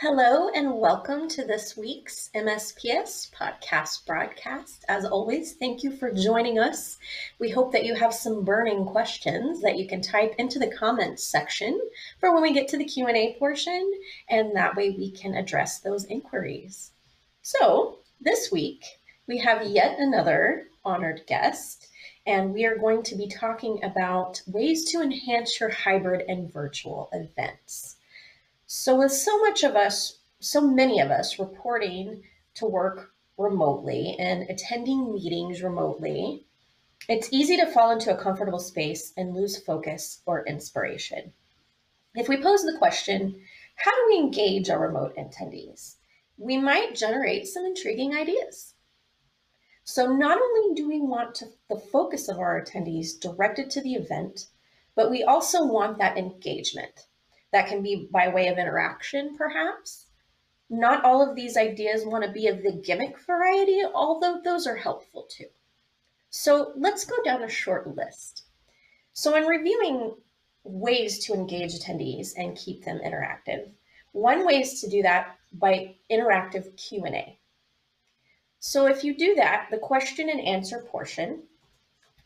Hello and welcome to this week's MSPS podcast broadcast. As always, thank you for joining us. We hope that you have some burning questions that you can type into the comments section for when we get to the Q&A portion and that way we can address those inquiries. So, this week we have yet another honored guest and we are going to be talking about ways to enhance your hybrid and virtual events. So, with so much of us, so many of us reporting to work remotely and attending meetings remotely, it's easy to fall into a comfortable space and lose focus or inspiration. If we pose the question, how do we engage our remote attendees? We might generate some intriguing ideas. So, not only do we want to, the focus of our attendees directed to the event, but we also want that engagement. That can be by way of interaction, perhaps. Not all of these ideas want to be of the gimmick variety, although those are helpful too. So let's go down a short list. So in reviewing ways to engage attendees and keep them interactive, one way is to do that by interactive Q&A. So if you do that, the question and answer portion,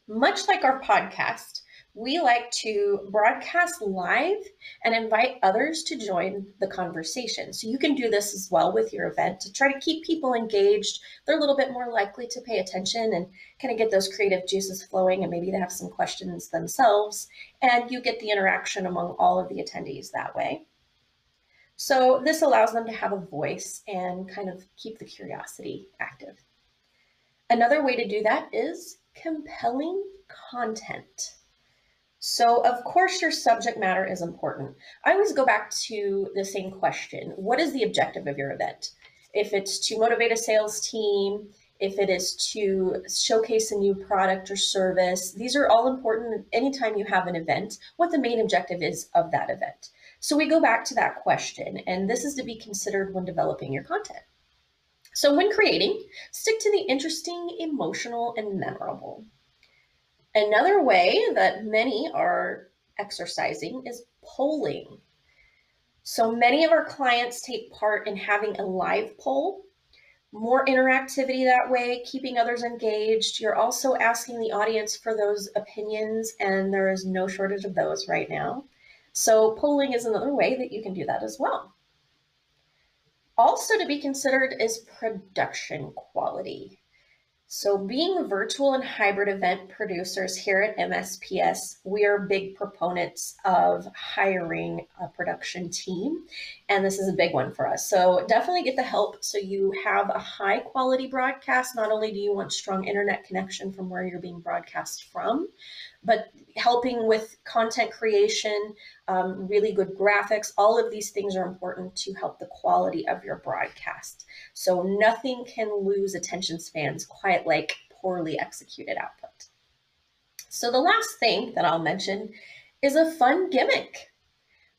much like our podcast, we like to broadcast live and invite others to join the conversation. So you can do this as well with your event to try to keep people engaged. They're a little bit more likely to pay attention and kind of get those creative juices flowing and maybe they have some questions themselves. And you get the interaction among all of the attendees that way. So this allows them to have a voice and kind of keep the curiosity active. Another way to do that is compelling content. So, of course, your subject matter is important. I always go back to the same question What is the objective of your event? If it's to motivate a sales team, if it is to showcase a new product or service, these are all important anytime you have an event, what the main objective is of that event. So, we go back to that question, and this is to be considered when developing your content. So, when creating, stick to the interesting, emotional, and memorable. Another way that many are exercising is polling. So many of our clients take part in having a live poll, more interactivity that way, keeping others engaged. You're also asking the audience for those opinions, and there is no shortage of those right now. So, polling is another way that you can do that as well. Also, to be considered is production quality. So, being virtual and hybrid event producers here at MSPS, we are big proponents of hiring a production team, and this is a big one for us. So, definitely get the help so you have a high quality broadcast. Not only do you want strong internet connection from where you're being broadcast from, but helping with content creation, um, really good graphics, all of these things are important to help the quality of your broadcast. So nothing can lose attention spans quite like poorly executed output. So the last thing that I'll mention is a fun gimmick.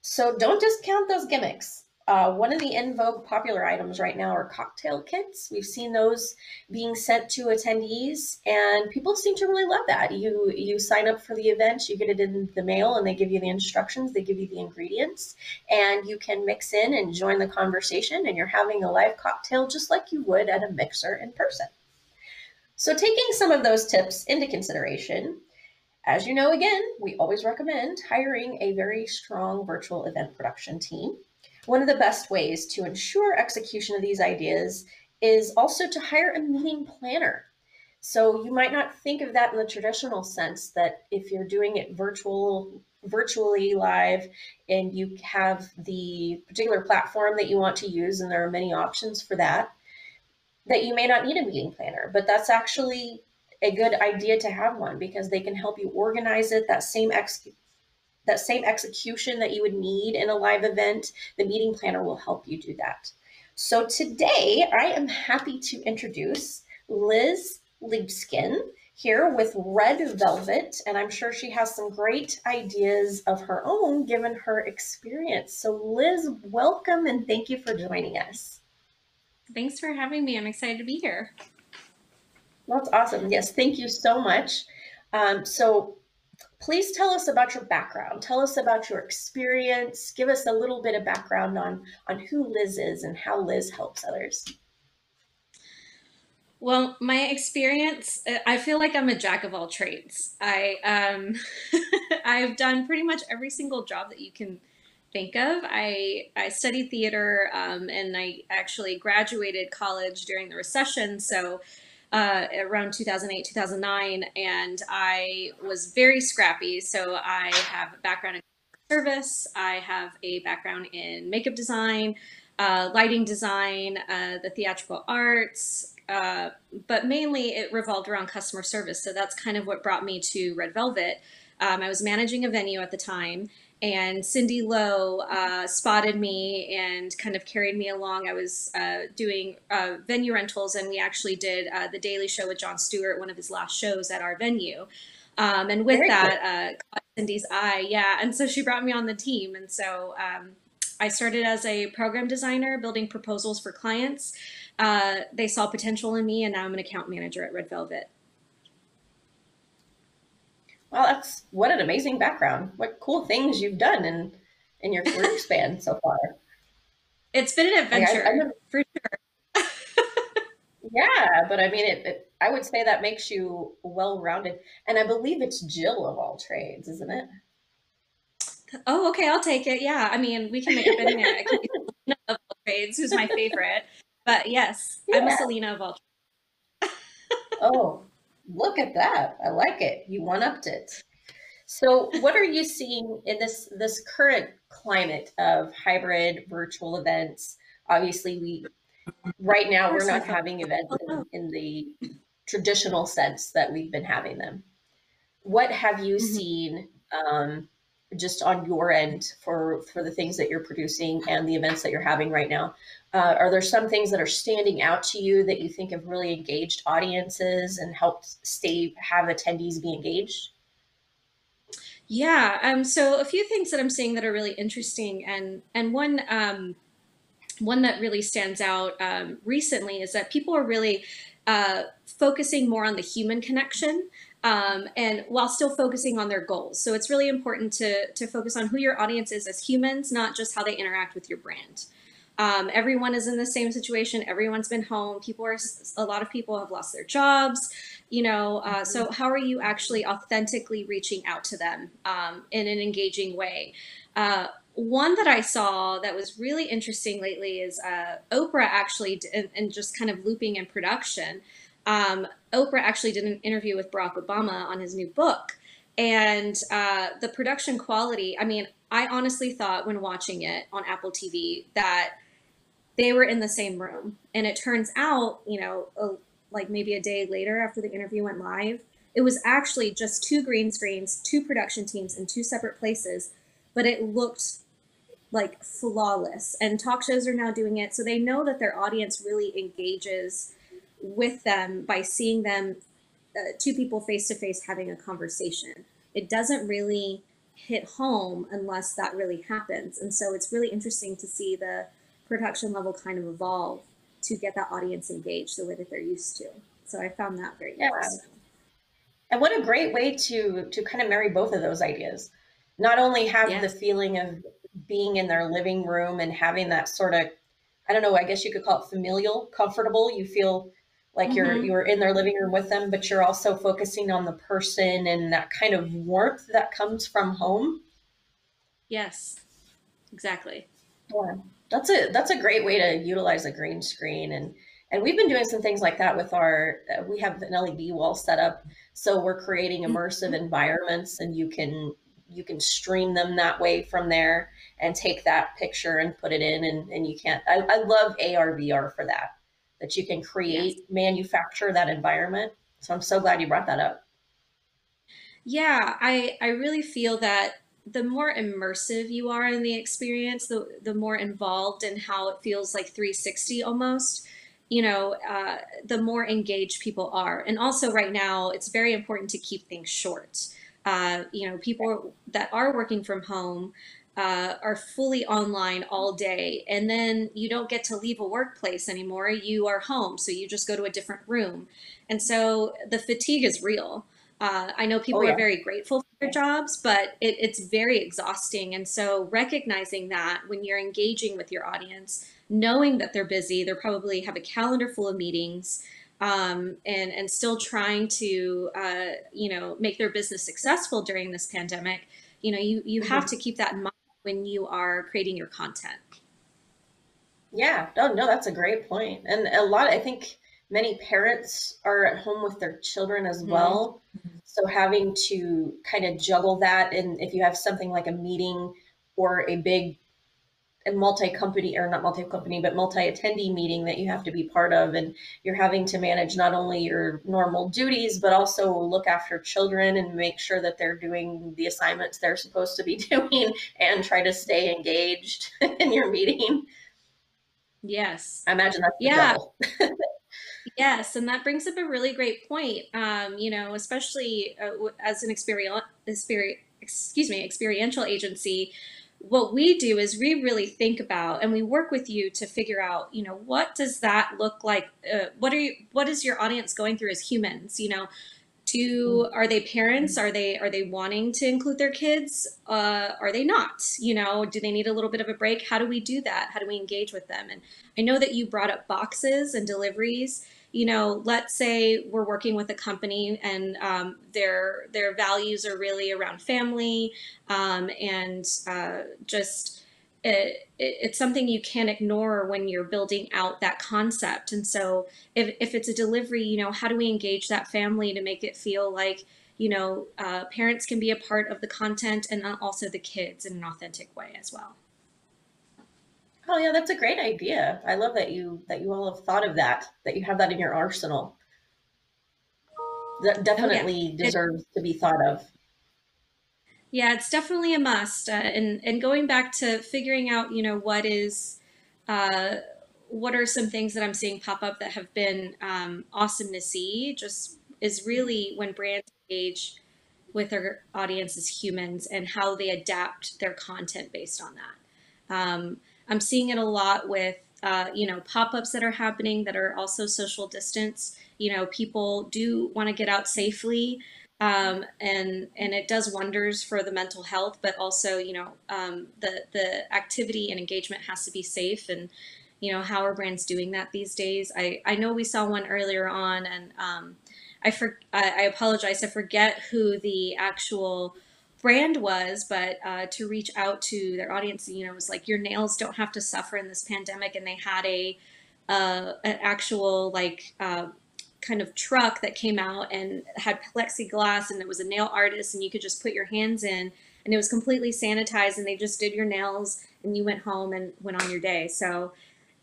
So don't discount those gimmicks. Uh, one of the in vogue popular items right now are cocktail kits. We've seen those being sent to attendees, and people seem to really love that. You you sign up for the event, you get it in the mail, and they give you the instructions, they give you the ingredients, and you can mix in and join the conversation. And you're having a live cocktail just like you would at a mixer in person. So, taking some of those tips into consideration, as you know, again, we always recommend hiring a very strong virtual event production team. One of the best ways to ensure execution of these ideas is also to hire a meeting planner. So you might not think of that in the traditional sense that if you're doing it virtual virtually live and you have the particular platform that you want to use and there are many options for that that you may not need a meeting planner but that's actually a good idea to have one because they can help you organize it that same ex- that same execution that you would need in a live event, the meeting planner will help you do that. So today I am happy to introduce Liz Liebskin here with Red Velvet, and I'm sure she has some great ideas of her own given her experience. So, Liz, welcome and thank you for joining us. Thanks for having me. I'm excited to be here. That's awesome. Yes, thank you so much. Um, so, please tell us about your background. Tell us about your experience. Give us a little bit of background on, on who Liz is and how Liz helps others. Well, my experience, uh, I feel like I'm a jack of all trades. I um, I've done pretty much every single job that you can think of. I I studied theater um, and I actually graduated college during the recession, so uh, around 2008 2009, and I was very scrappy. So I have a background in service. I have a background in makeup design, uh, lighting design, uh, the theatrical arts, uh, but mainly it revolved around customer service. So that's kind of what brought me to Red Velvet. Um, I was managing a venue at the time, and Cindy Lowe uh, spotted me and kind of carried me along. I was uh, doing uh, venue rentals, and we actually did uh, the Daily Show with Jon Stewart, one of his last shows at our venue. Um, and with Very that, cool. Cindy's eye, yeah. And so she brought me on the team, and so um, I started as a program designer, building proposals for clients uh, they saw potential in me, and now I'm an account manager at Red Velvet. Well, that's what an amazing background. What cool things you've done in in your career span so far. It's been an adventure like I, for sure. yeah, but I mean, it, it, I would say that makes you well rounded, and I believe it's Jill of all trades, isn't it? Oh, okay, I'll take it. Yeah, I mean, we can make up anything. I can be of all trades, who's my favorite. But yes, yeah. I'm a Selena of all. oh, look at that! I like it. You one upped it. So, what are you seeing in this this current climate of hybrid virtual events? Obviously, we right now we're not having events in, in the traditional sense that we've been having them. What have you mm-hmm. seen um, just on your end for for the things that you're producing and the events that you're having right now? Uh, are there some things that are standing out to you that you think have really engaged audiences and helped stay have attendees be engaged? Yeah, um, so a few things that I'm seeing that are really interesting, and and one um, one that really stands out um, recently is that people are really uh, focusing more on the human connection. Um, and while still focusing on their goals. So it's really important to, to focus on who your audience is as humans, not just how they interact with your brand. Um, everyone is in the same situation. Everyone's been home. People are, a lot of people have lost their jobs, you know. Uh, so, mm-hmm. how are you actually authentically reaching out to them um, in an engaging way? Uh, one that I saw that was really interesting lately is uh, Oprah actually, and, and, just kind of looping in production. Um, Oprah actually did an interview with Barack Obama on his new book. And uh, the production quality, I mean, I honestly thought when watching it on Apple TV that they were in the same room. And it turns out, you know, a, like maybe a day later after the interview went live, it was actually just two green screens, two production teams in two separate places, but it looked like flawless. And talk shows are now doing it. So they know that their audience really engages with them by seeing them, uh, two people face to face having a conversation. It doesn't really hit home unless that really happens. And so it's really interesting to see the production level kind of evolve to get that audience engaged the way that they're used to. So I found that very yeah. interesting. And what a great way to to kind of marry both of those ideas. Not only have yeah. the feeling of being in their living room and having that sort of I don't know, I guess you could call it familial, comfortable. You feel like mm-hmm. you're you're in their living room with them, but you're also focusing on the person and that kind of warmth that comes from home. Yes. Exactly. Yeah that's a that's a great way to utilize a green screen and and we've been doing some things like that with our uh, we have an led wall set up so we're creating mm-hmm. immersive environments and you can you can stream them that way from there and take that picture and put it in and, and you can't I, I love ar vr for that that you can create yes. manufacture that environment so i'm so glad you brought that up yeah i i really feel that the more immersive you are in the experience, the the more involved in how it feels like 360 almost. You know, uh, the more engaged people are, and also right now, it's very important to keep things short. Uh, you know, people that are working from home uh, are fully online all day, and then you don't get to leave a workplace anymore. You are home, so you just go to a different room, and so the fatigue is real. uh, I know people Oh, yeah. are very grateful for their jobs, but it, it's very exhausting. And so recognizing that when you're engaging with your audience, knowing that they're busy, they probably have a calendar full of meetings, um, and and still trying to uh, you know make their business successful during this pandemic. You know, you you have Mhm. to keep that in mind when you are creating your content. Yeah, no, no, that's a great point. And a lot, I think many parents are at home with their children as Mhm. well. So having to kind of juggle that, and if you have something like a meeting or a big a multi-company or not multi-company but multi-attendee meeting that you have to be part of and you're having to manage not only your normal duties but also look after children and make sure that they're doing the assignments they're supposed to be doing and try to stay engaged in your meeting Yes. i imagine that's Yeah. Yes, and that brings up a really great point. Um, you know, especially uh, as an experience, experi excuse me, experiential agency, what we do is we really think about and we work with you to figure out, you know, what does that look like? Uh, what are you, what is your audience going through as humans? You know, do are they parents? Are they are they wanting to include their kids? Uh, are they not? You know, do they need a little bit of a break? How do we do that? How do we engage with them? And I know that you brought up boxes and deliveries. You know, let's say we're working with a company and um, their their values are really around family um, and uh, just it, it, it's something you can't ignore when you're building out that concept. And so, if if it's a delivery, you know, how do we engage that family to make it feel like you know uh, parents can be a part of the content and also the kids in an authentic way as well. Oh yeah that's a great idea i love that you that you all have thought of that that you have that in your arsenal that Oh yeah. definitely It, deserves to be thought of Yeah, it's definitely a must. Uh, and and going back to figuring out, you know, what is, uh, what are some things that I'm seeing pop up that have been um, awesome to see? Just is really when brands engage with their audience as humans and how they adapt their content based on that. Um, I'm seeing it a lot with, uh, you know, pop-ups that are happening that are also social distance. You know, people do want to get out safely um, and and it does wonders for the mental health, but also you know um, the the activity and engagement has to be safe, and you know how are brands doing that these days? I I know we saw one earlier on, and um, I for I, I apologize, I forget who the actual brand was, but uh, to reach out to their audience, you know, it was like your nails don't have to suffer in this pandemic, and they had a uh, an actual like uh, kind of truck that came out and had plexiglass and it was a nail artist and you could just put your hands in and it was completely sanitized and they just did your nails and you went home and went on your day. So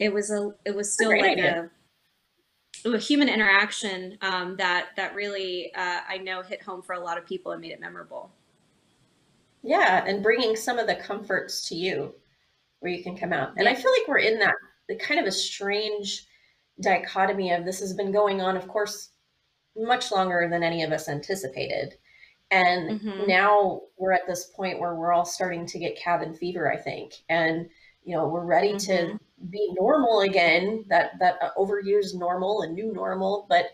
it was a it was still like idea. a, a human interaction um, that that really uh, i know hit home for a lot of people and made it memorable Yeah, and bringing some of the comforts to you where you can come out. And yeah I feel like we're in that the kind of a strange dichotomy of this has been going on, of course, much longer than any of us anticipated. And hmm now we're at this point where we're all starting to get cabin fever, I think. And you know, we're ready to hmm be normal again, that that uh, overused normal and new normal, but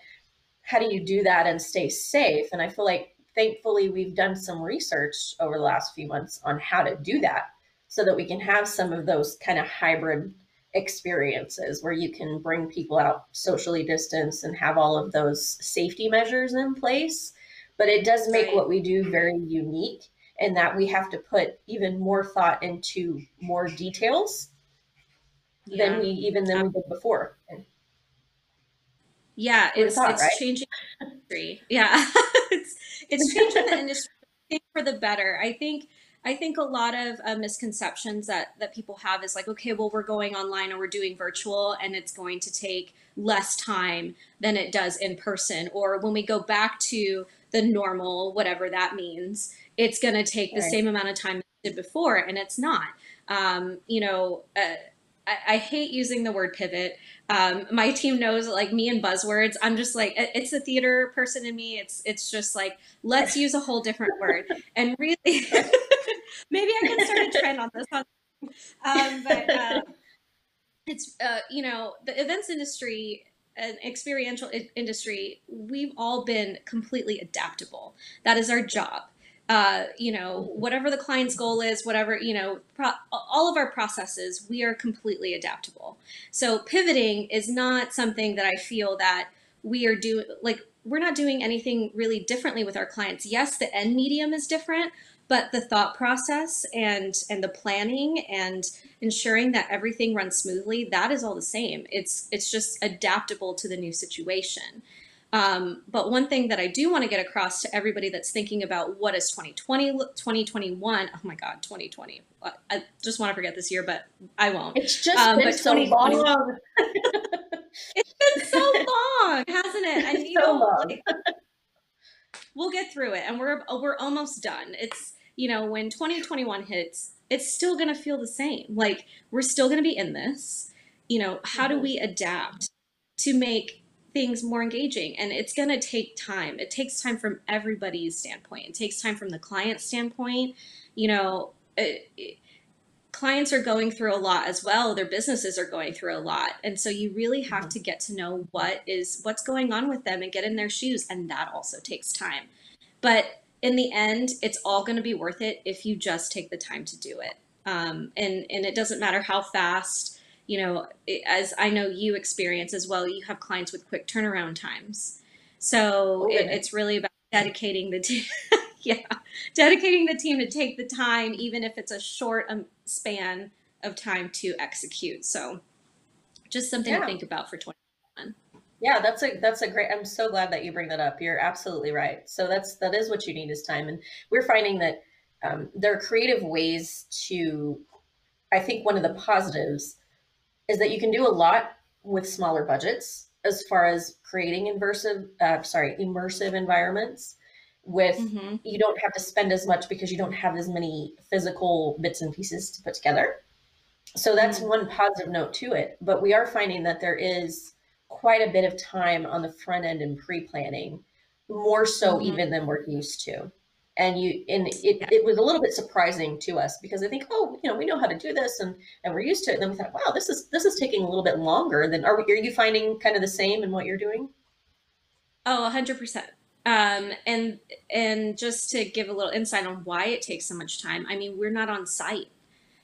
how do you do that and stay safe? And I feel like thankfully we've done some research over the last few months on how to do that so that we can have some of those kind of hybrid experiences where you can bring people out socially distanced and have all of those safety measures in place. But it does make what we do very unique in that we have to put even more thought into more details than we even than we did before. yeah Who would have it's thought, it's right? changing yeah it's it's changing the industry for the better i think I think a lot of uh, misconceptions that that people have is like, okay, well, we're going online or we're doing virtual, and it's going to take less time than it does in person. Or when we go back to the normal, whatever that means, it's going to take the same amount of time it did before, and it's not. Um, you know, uh, I, I hate using the word pivot. Um, my team knows, like me and buzzwords. I'm just like, it's a theater person in me. It's it's just like, let's use a whole different word. And really, maybe I can start a trend on this. On, um, but uh, it's uh, you know, the events industry an experiential industry, we've all been completely adaptable. That is our job. Uh, you know, whatever the client's goal is, whatever, you know, pro- all of our processes, we are completely adaptable. So pivoting is not something that I feel that we are doing, like, we're not doing anything really differently with our clients. Yes, the end medium is different, but the thought process and and the planning and ensuring that everything runs smoothly that is all the same it's it's just adaptable to the new situation um, but one thing that i do want to get across to everybody that's thinking about what is 2020 2021 oh my god 2020 i just want to forget this year but i won't. It's just um, been so long. It's been so long hasn't it? And you so know like, we'll get through it and we're we're almost done. It's you know, when 2021 hits, it's still going to feel the same. Like we're still going to be in this. You know, how do mm-hmm. we adapt to make things more engaging? And it's going to take time. It takes time from everybody's standpoint. It takes time from the client standpoint. You know, it, it, clients are going through a lot as well their businesses are going through a lot and so you really have mm-hmm. to get to know what is what's going on with them and get in their shoes and that also takes time but in the end, it's all going to be worth it if you just take the time to do it. Um, and and it doesn't matter how fast. You know, as I know you experience as well, you have clients with quick turnaround times. So oh, it, it's really about dedicating the team. yeah, dedicating the team to take the time, even if it's a short um, span of time to execute. So just something yeah. to think about for 2021. Yeah, that's a that's a great. I'm so glad that you bring that up. You're absolutely right. So that's that is what you need is time, and we're finding that um, there are creative ways to. I think one of the positives is that you can do a lot with smaller budgets as far as creating immersive, uh, sorry, immersive environments. With mm-hmm. you don't have to spend as much because you don't have as many physical bits and pieces to put together. So that's mm-hmm. one positive note to it. But we are finding that there is quite a bit of time on the front end and pre-planning, more so mm-hmm. even than we're used to. And you and it, yeah. it was a little bit surprising to us because I think, oh, you know, we know how to do this and and we're used to it. And then we thought, wow, this is this is taking a little bit longer than are, we, are you finding kind of the same in what you're doing? oh 100% Um, and and just to give a little insight on why it takes so much time. I mean, we're not on site.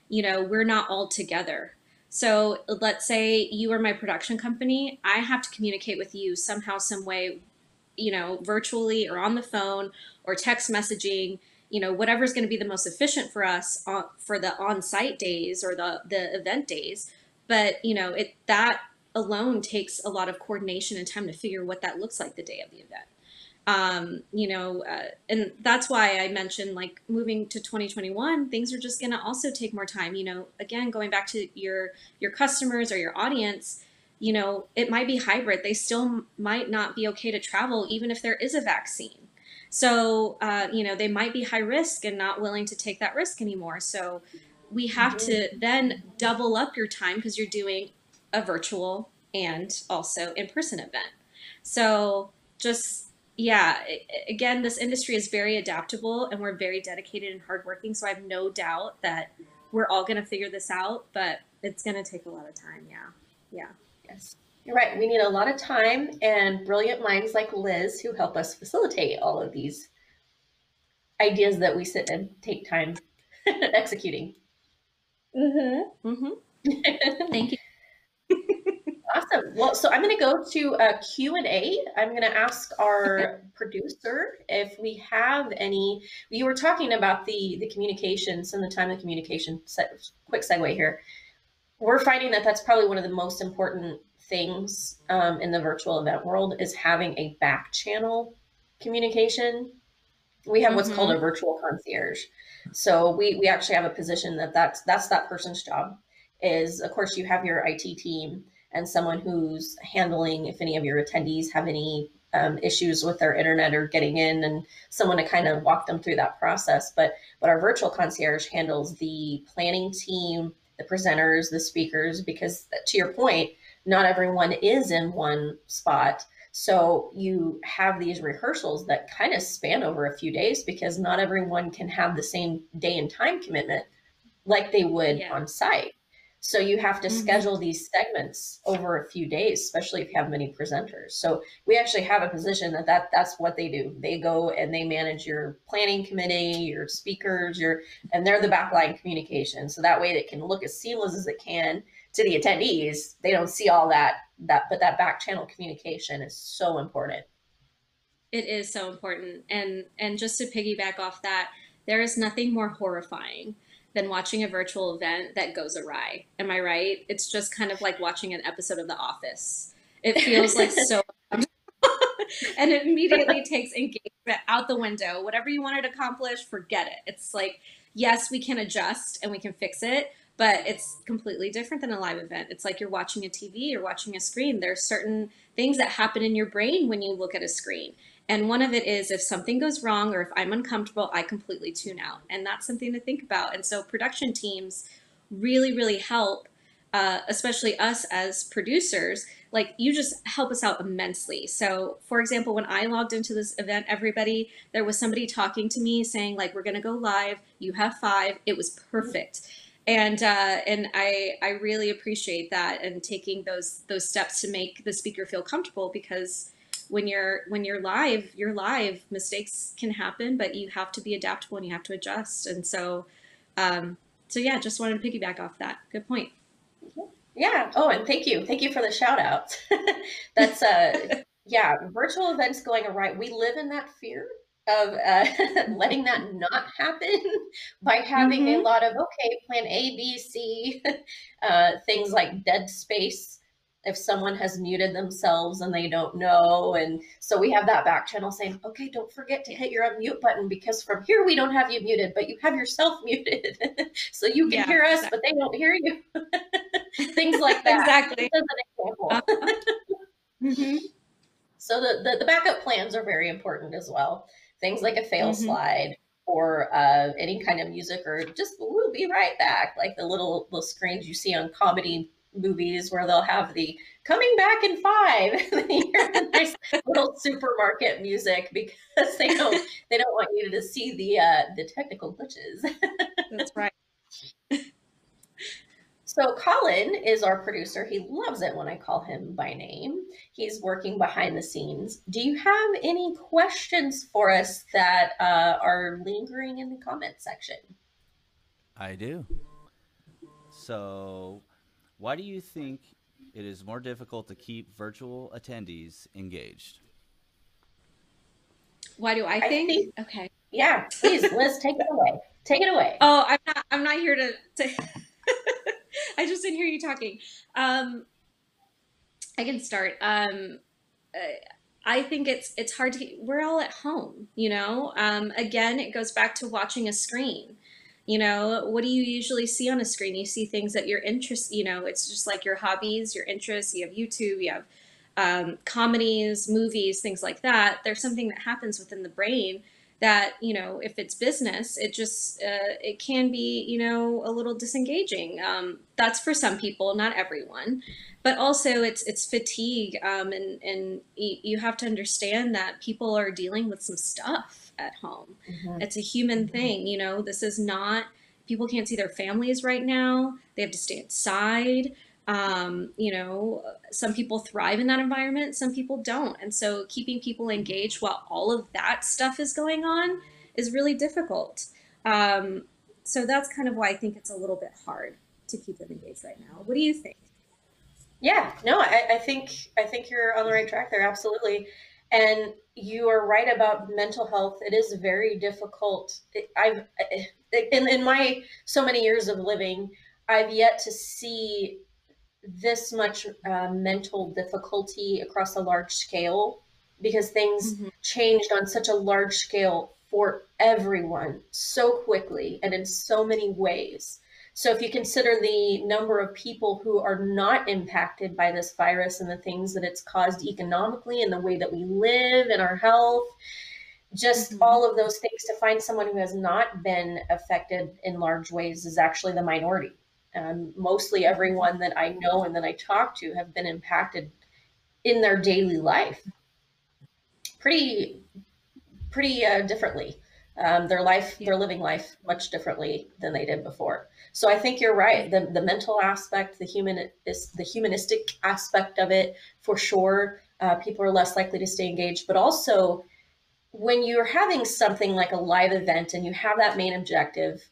You know, we're not all together. So let's say you are my production company. I have to communicate with you somehow, some way, you know, virtually or on the phone or text messaging, you know, whatever's going to be the most efficient for us on, for the on-site days or the the event days. But you know, it that alone takes a lot of coordination and time to figure what that looks like the day of the event um, you know, uh, and that's why I mentioned like moving to 2021, things are just going to also take more time. You know, again, going back to your your customers or your audience, you know, it might be hybrid. They still might not be okay to travel, even if there is a vaccine. So, uh, you know, they might be high risk and not willing to take that risk anymore. So, we have mm-hmm. to then double up your time because you're doing a virtual and also in person event. So, just yeah, again, this industry is very adaptable and we're very dedicated and hardworking. So I have no doubt that we're all going to figure this out, but it's going to take a lot of time. Yeah. Yeah. Yes. You're right. We need a lot of time and brilliant minds like Liz who help us facilitate all of these ideas that we sit and take time executing. Mm-hmm. Mm-hmm. Thank you. Awesome. Well, so I'm going to go to a Q&A. I'm going to ask our producer if we have any, you were talking about the, the communications and the time of communication, quick segue here. We're finding that that's probably one of the most important things um, in the virtual event world is having a back channel communication. We have what's mm-hmm. called a mm-hmm. virtual concierge. So we, we actually have a position that that's, that's that person's job is of course you have your IT team and someone who's handling if any of your attendees have any um, issues with their internet or getting in and someone to kind of walk them through that process but but our virtual concierge handles the planning team the presenters the speakers because to your point not everyone is in one spot so you have these rehearsals that kind of span over a few days because not everyone can have the same day and time commitment like they would yeah. on site So you have to mm-hmm. schedule these segments over a few days, especially if you have many presenters. So we actually have a position that, that that's what they do. They go and they manage your planning committee, your speakers, your and they're the backline communication. So that way it can look as seamless as it can to the attendees. They don't see all that that but that back channel communication is so important. It is so important. And and just to piggyback off that, there is nothing more horrifying than watching a virtual event that goes awry. Am I right? It's just kind of like watching an episode of The Office. It feels like so and it immediately takes engagement out the window. Whatever you wanted to accomplish, forget it. It's like, yes, we can adjust and we can fix it, but it's completely different than a live event. It's like you're watching a TV, or watching a screen. There's certain things that happen in your brain when you look at a screen. And one of it is if something goes wrong or if I'm uncomfortable, I completely tune out. And that's something to think about. And so production teams really, really help, uh, especially us as producers. Like you just help us out immensely. So, for example, when I logged into this event, everybody, there was somebody talking to me saying, like, we're going to go live. You have five. It was perfect. And uh, and I I really appreciate that and taking those those steps to make the speaker feel comfortable because when you're when you're live you're live. Mistakes can happen but you have to be adaptable and you have to adjust. And so um so yeah just wanted to piggyback off that. Good point. Yeah. Oh and thank you. Thank you for the shout out. That's uh yeah virtual events going right we live in that fear of uh, letting that not happen by having mm-hmm. a lot of okay plan a b c uh, things like dead space if someone has muted themselves and they don't know. And so we have that back channel saying, okay, don't forget to hit your unmute button because from here we don't have you muted, but you have yourself muted. so you can yeah, hear us, exactly. but they don't hear you. Things like that. exactly. As an example. Uh-huh. mm-hmm. So the, the, the, backup plans are very important as well. Things like a fail mm-hmm. slide or uh, any kind of music or just we'll be right back like the little little screens you see on comedy movies where they'll have the coming back in five and you hear the nice little supermarket music because they don't they don't want you to see the uh the technical glitches. That's right. So colin is our producer. He loves it when i call him by name. He's working behind the scenes. Do you have any questions for us that uh, are lingering in the comment section? I do. So why do you think it is more difficult to keep virtual attendees engaged? Why do I think? I think okay. Yeah, please, Liz, take it away. Take it away. Oh, I'm not. I'm not here to. to I just didn't hear you talking. Um, I can start. Um, I think it's it's hard to. We're all at home, you know. Um, again, it goes back to watching a screen you know what do you usually see on a screen? You see things that you're interest you know it's just like your hobbies your interests you have youtube you have um, comedies movies things like that. There's something that happens within the brain that you know if it's business it just uh, it can be you know a little disengaging. Um, that's for some people not everyone but also it's it's fatigue um, and and you have to understand that people are dealing with some stuff at home. Mm-hmm. It's a human mm-hmm. thing, you know. This is not people can't see their families right now. They have to stay inside. Um, you know, some people thrive in that environment, some people don't. And so keeping people engaged while all of that stuff is going on is really difficult. Um, so that's kind of why I think it's a little bit hard to keep them engaged right now. What do you think? Yeah, no, I, I think I think you're on the right track there. Absolutely. And you are right about mental health. It is very difficult. I've in, in my so many years of living, I've yet to see this much uh, mental difficulty across a large scale because things mm-hmm. changed on such a large scale for everyone so quickly and in so many ways. So if you consider the number of people who are not impacted by this virus and the things that it's caused economically and the way that we live and our health, just mm-hmm. all of those things to find someone who has not been affected in large ways is actually the minority. Um, mostly everyone that I know and that I talk to have been impacted in their daily life pretty pretty uh, differently Um, their life, they're living life much differently than they did before. So I think you're right. The the mental aspect, the human is the humanistic aspect of it, for sure. Uh, people are less likely to stay engaged, but also when you're having something like a live event and you have that main objective,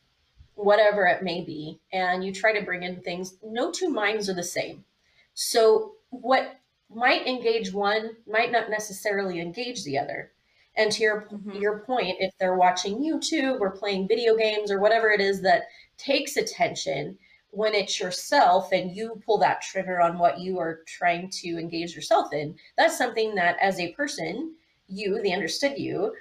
whatever it may be, and you try to bring in things, no two minds are the same. So what might engage one might not necessarily engage the other. And to your mm-hmm. your point, if they're watching YouTube or playing video games or whatever it is that takes attention, when it's yourself and you pull that trigger on what you are trying to engage yourself in, that's something that as a person, you, the understood you,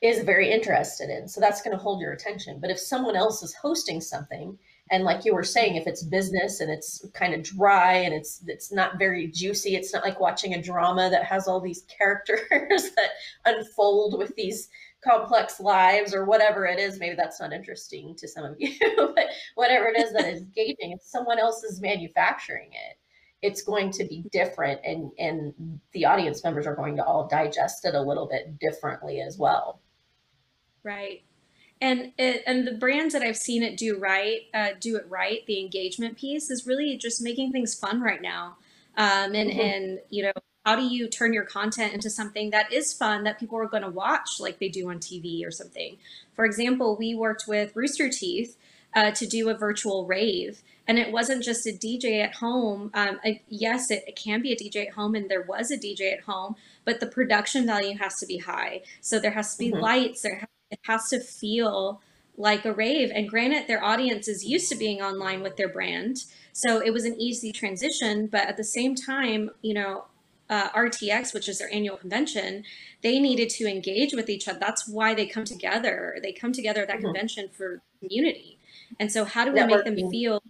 is very interested in. So that's going to hold your attention. But if someone else is hosting something and like you were saying if it's business and it's kind of dry and it's it's not very juicy it's not like watching a drama that has all these characters that unfold with these complex lives or whatever it is. Maybe that's not interesting to some of you but whatever it is that is engaging if someone else is manufacturing it it's going to be different and and the audience members are going to all digest it a little bit differently as well. Right and it, and the brands that I've seen it do right, uh, do it right. The engagement piece is really just making things fun right now. Um, and mm-hmm. and you know, how do you turn your content into something that is fun that people are going to watch, like they do on TV or something? For example, we worked with Rooster Teeth uh, to do a virtual rave. And it wasn't just a DJ at home. Um, yes, it, it, can be a DJ at home, and there was a DJ at home, but the production value has to be high. So there has to be mm-hmm. lights, there it has to feel like a rave. And granted, their audience is used to being online with their brand. So it was an easy transition. But at the same time, you know, uh, RTX, which is their annual convention, they needed to engage with each other. That's why they come together. They come together at that mm-hmm. convention for community. And so, how do we Networking. make them feel?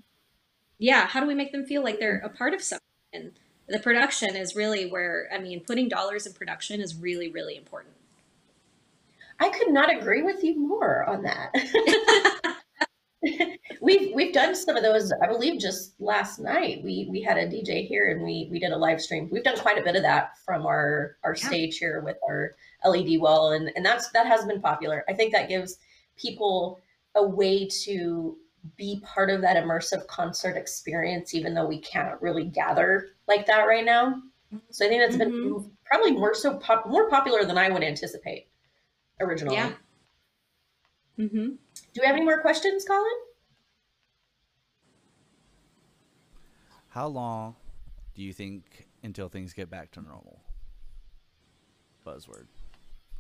Yeah, how do we make them feel like they're a part of something? And the production is really where, I mean, putting dollars in production is really, really important. I could not agree with you more on that. we've we've done some of those. I believe just last night we we had a DJ here and we we did a live stream. We've done quite a bit of that from our our yeah. stage here with our LED wall, and and that's that has been popular. I think that gives people a way to be part of that immersive concert experience, even though we can't really gather like that right now. So I think that's mm-hmm. been probably more so pop, more popular than I would anticipate originally. Yeah. Mm-hmm. Do we have any more questions, Colin? How long do you think until things get back to normal? Buzzword.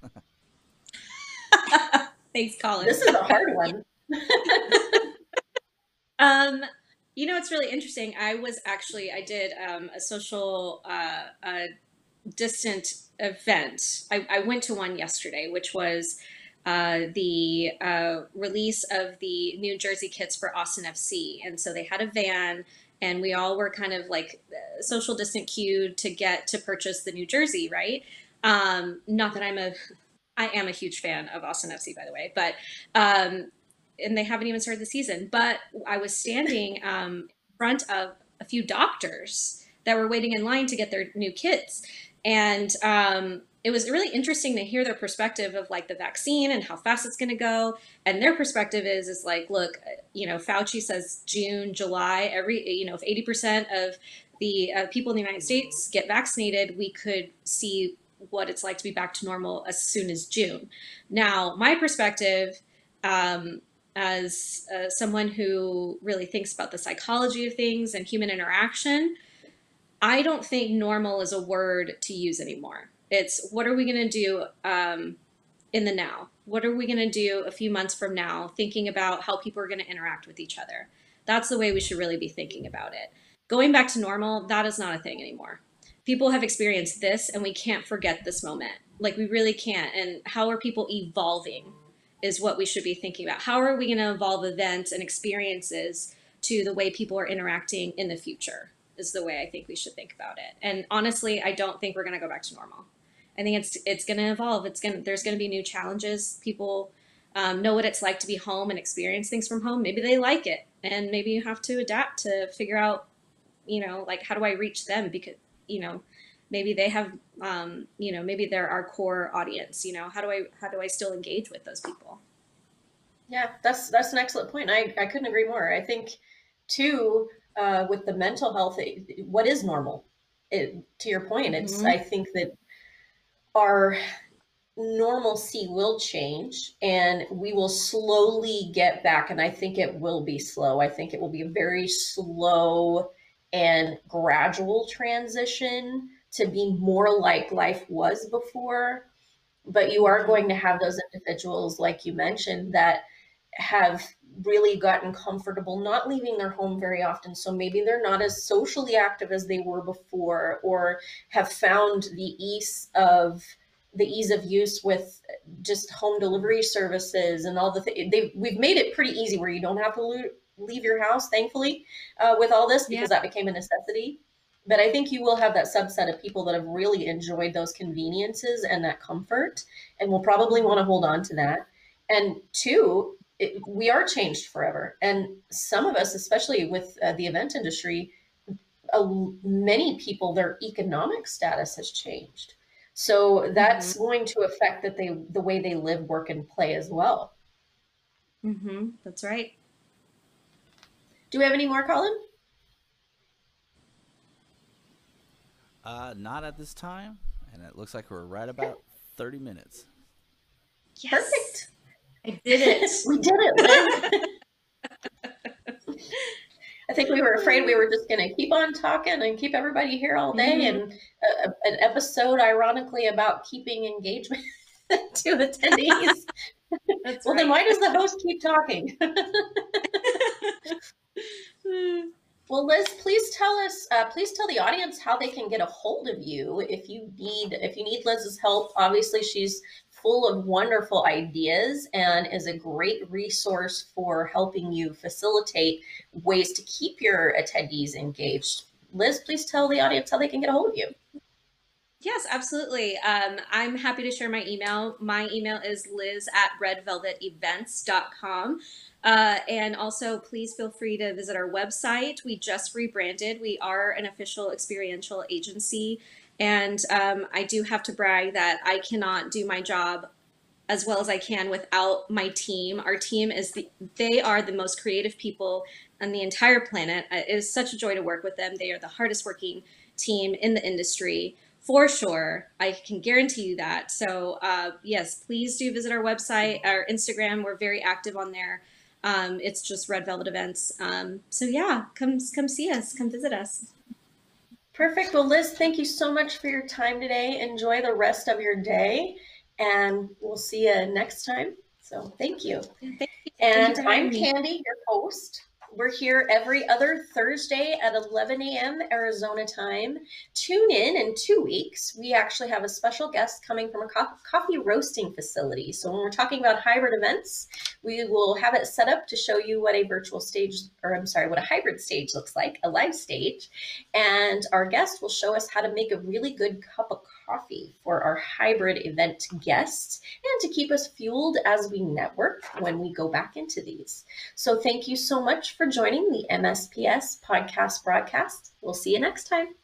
Thanks, Colin. This is a hard one. um, you know, it's really interesting. I was actually I did um, a social uh, a distant event. I, I went to one yesterday, which was uh, the uh, release of the New Jersey kits for Austin FC. And so they had a van, and we all were kind of like social distant queued to get to purchase the New Jersey, right? Um, not that I'm a, I am a huge fan of Austin FC, by the way, but, um, and they haven't even started the season. But I was standing um, in front of a few doctors that were waiting in line to get their new kits and um, it was really interesting to hear their perspective of like the vaccine and how fast it's going to go. And their perspective is is like look you know fauci says june july every you know if 80% of the uh, people in the united states get vaccinated we could see what it's like to be back to normal as soon as june. Now my perspective um, as uh, someone who really thinks about the psychology of things and human interaction I don't think normal is a word to use anymore. It's what are we going to do um, in the now? What are we going to do a few months from now, thinking about how people are going to interact with each other? That's the way we should really be thinking about it. Going back to normal, that is not a thing anymore. People have experienced this, and we can't forget this moment. Like, we really can't. And how are people evolving is what we should be thinking about. How are we going to evolve events and experiences to the way people are interacting in the future? Is the way I think we should think about it. And honestly, I don't think we're going to go back to normal. I think it's it's going to evolve. It's going there's going to be new challenges. People um, know what it's like to be home and experience things from home. Maybe they like it, and maybe you have to adapt to figure out, you know, like how do I reach them because you know maybe they have um, you know maybe they're our core audience. You know, how do I how do I still engage with those people? Yeah, that's that's an excellent point. I, I couldn't agree more. I think too uh, with the mental health, what is normal? It, to your point, it's mm-hmm. I think that our normalcy will change and we will slowly get back and i think it will be slow i think it will be a very slow and gradual transition to be more like life was before but you are going to have those individuals like you mentioned that have really gotten comfortable not leaving their home very often. So maybe they're not as socially active as they were before or have found the ease of the ease of use with just home delivery services and all the things they we've made it pretty easy where you don't have to leave your house thankfully uh, with all this because yeah. that became a necessity. But i think you will have that subset of people that have really enjoyed those conveniences and that comfort and will probably want to hold on to that. And two it, we are changed forever and some of us especially with uh, the event industry uh, many people their economic status has changed so that's mm-hmm. going to affect that they the way they live, work, and play as well. Mm-hmm. That's right. Do we have any more, Colin? Uh, not at this time, and it looks like we're right about thirty minutes. Yes. Perfect. I did it. we did it. I think we were afraid we were just going to keep on talking and keep everybody here all day. Mm-hmm. And a, a, an episode, ironically, about keeping engagement to attendees. That's well, right. then why does the host keep talking? well, Liz, please tell us, uh, please tell the audience how they can get a hold of you if you need if you need Liz's help. Obviously, she's full of wonderful ideas and is a great resource for helping you facilitate ways to keep your attendees engaged. Liz, please tell the audience how they can get a hold of you. Yes, absolutely. Um, I'm happy to share my email. My email is liz at redvelvetevents.com. Uh, and also, please feel free to visit our website. We just rebranded. We are an official experiential agency and um, I do have to brag that I cannot do my job as well as I can without my team. Our team is the, they are the most creative people on the entire planet. It is such a joy to work with them. They are the hardest working team in the industry for sure. I can guarantee you that. So, uh, yes, please do visit our website, our Instagram. We're very active on there. Um, it's just Red Velvet Events. Um, so yeah, come come see us, come visit us. Perfect. Well, Liz, thank you so much for your time today. Enjoy the rest of your day, and we'll see you next time. So, thank you. Thank you. And I'm Candy, your host. We're here every other Thursday at 11 a.m. Arizona time. Tune in in two weeks. We actually have a special guest coming from a co- coffee roasting facility. So, when we're talking about hybrid events, we will have it set up to show you what a virtual stage, or I'm sorry, what a hybrid stage looks like, a live stage. And our guest will show us how to make a really good cup of coffee for our hybrid event guests and to keep us fueled as we network when we go back into these. So, thank you so much for joining the MSPS podcast broadcast. We'll see you next time.